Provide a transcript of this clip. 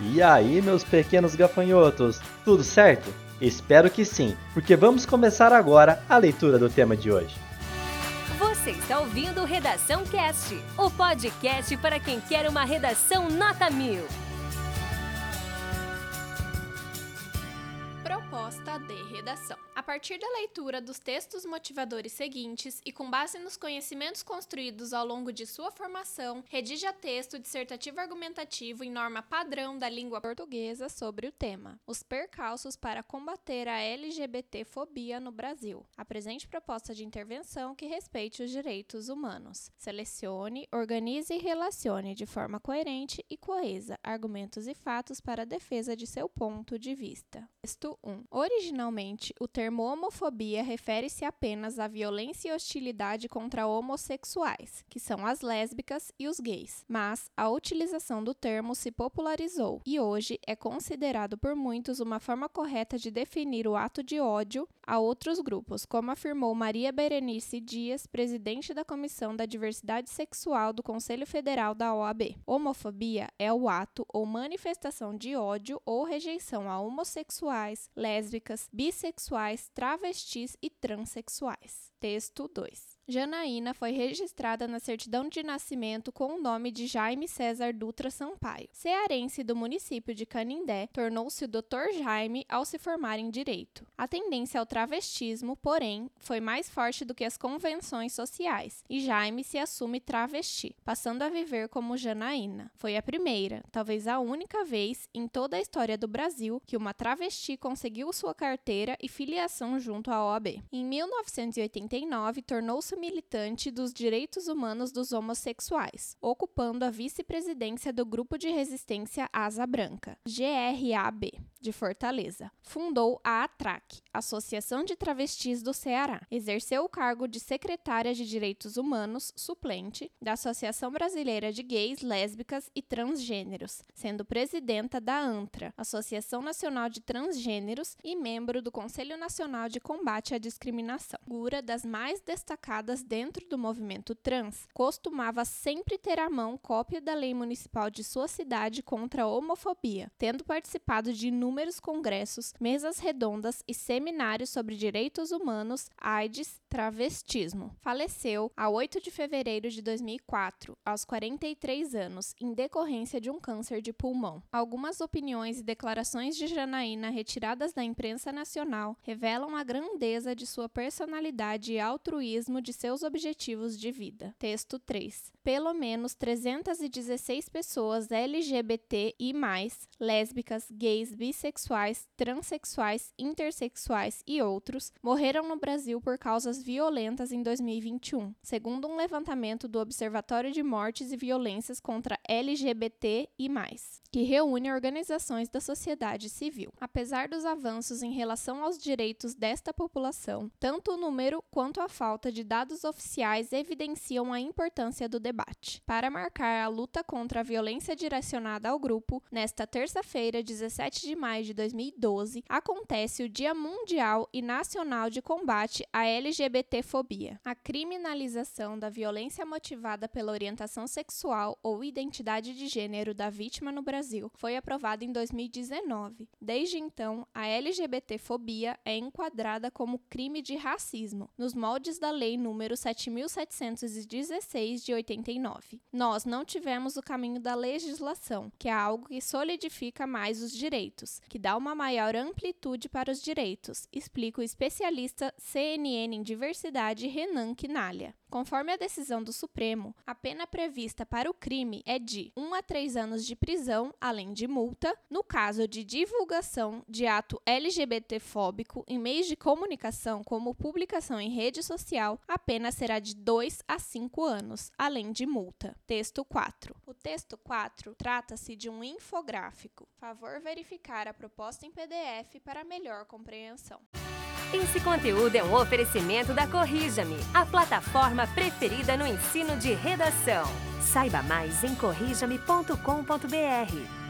E aí, meus pequenos gafanhotos, tudo certo? Espero que sim, porque vamos começar agora a leitura do tema de hoje. Você está ouvindo Redação Cast, o podcast para quem quer uma redação nota mil. Proposta de redação. A partir da leitura dos textos motivadores seguintes e com base nos conhecimentos construídos ao longo de sua formação, redija texto dissertativo argumentativo em norma padrão da língua portuguesa sobre o tema: Os percalços para combater a LGBTfobia no Brasil. Apresente proposta de intervenção que respeite os direitos humanos. Selecione, organize e relacione de forma coerente e coesa argumentos e fatos para a defesa de seu ponto de vista. Texto 1. Originalmente, o termo homofobia refere-se apenas à violência e hostilidade contra homossexuais, que são as lésbicas e os gays. Mas a utilização do termo se popularizou e hoje é considerado por muitos uma forma correta de definir o ato de ódio a outros grupos, como afirmou Maria Berenice Dias, presidente da Comissão da Diversidade Sexual do Conselho Federal da OAB. Homofobia é o ato ou manifestação de ódio ou rejeição a homossexuais, lésbicas, bissexuais, travestis e transexuais. Texto 2. Janaína foi registrada na certidão de nascimento com o nome de Jaime César Dutra Sampaio. Cearense do município de Canindé, tornou-se o Dr. Jaime ao se formar em direito. A tendência ao travestismo, porém, foi mais forte do que as convenções sociais, e Jaime se assume travesti, passando a viver como Janaína. Foi a primeira, talvez a única vez em toda a história do Brasil que uma travesti conseguiu sua carteira e filiação junto à OAB. Em 1989, tornou-se militante dos direitos humanos dos homossexuais, ocupando a vice-presidência do Grupo de Resistência Asa Branca, GRAB, de Fortaleza. Fundou a ATRAC, Associação de Travestis do Ceará. Exerceu o cargo de secretária de Direitos Humanos, suplente, da Associação Brasileira de Gays, Lésbicas e Transgêneros, sendo presidenta da ANTRA, Associação Nacional de Transgêneros, e membro do Conselho Nacional de Combate à Discriminação. Figura das mais destacadas dentro do movimento trans, costumava sempre ter à mão cópia da lei municipal de sua cidade contra a homofobia, tendo participado de inúmeros congressos, mesas redondas e seminários sobre direitos humanos, AIDS, travestismo. Faleceu a 8 de fevereiro de 2004, aos 43 anos, em decorrência de um câncer de pulmão. Algumas opiniões e declarações de Janaína retiradas da imprensa nacional revelam a grandeza de sua personalidade e altruísmo de seus objetivos de vida. Texto 3. Pelo menos 316 pessoas LGBT e mais, lésbicas, gays, bissexuais, transexuais, intersexuais e outros, morreram no Brasil por causas violentas em 2021, segundo um levantamento do Observatório de Mortes e Violências contra LGBT e mais, que reúne organizações da sociedade civil. Apesar dos avanços em relação aos direitos desta população, tanto o número quanto a falta de dados dados oficiais evidenciam a importância do debate. Para marcar a luta contra a violência direcionada ao grupo, nesta terça-feira, 17 de maio de 2012, acontece o Dia Mundial e Nacional de Combate à LGBTfobia. A criminalização da violência motivada pela orientação sexual ou identidade de gênero da vítima no Brasil foi aprovada em 2019. Desde então, a LGBTfobia é enquadrada como crime de racismo, nos moldes da Lei número número 7716 de 89. Nós não tivemos o caminho da legislação, que é algo que solidifica mais os direitos, que dá uma maior amplitude para os direitos, explica o especialista CNN em diversidade Renan Quinalha. Conforme a decisão do Supremo, a pena prevista para o crime é de 1 a 3 anos de prisão, além de multa, no caso de divulgação de ato LGBTfóbico em meios de comunicação, como publicação em rede social, a pena será de 2 a 5 anos, além de multa. Texto 4. O texto 4 trata-se de um infográfico. Favor verificar a proposta em PDF para melhor compreensão. Esse conteúdo é um oferecimento da Corrija-me, a plataforma preferida no ensino de redação. Saiba mais em corrijame.com.br.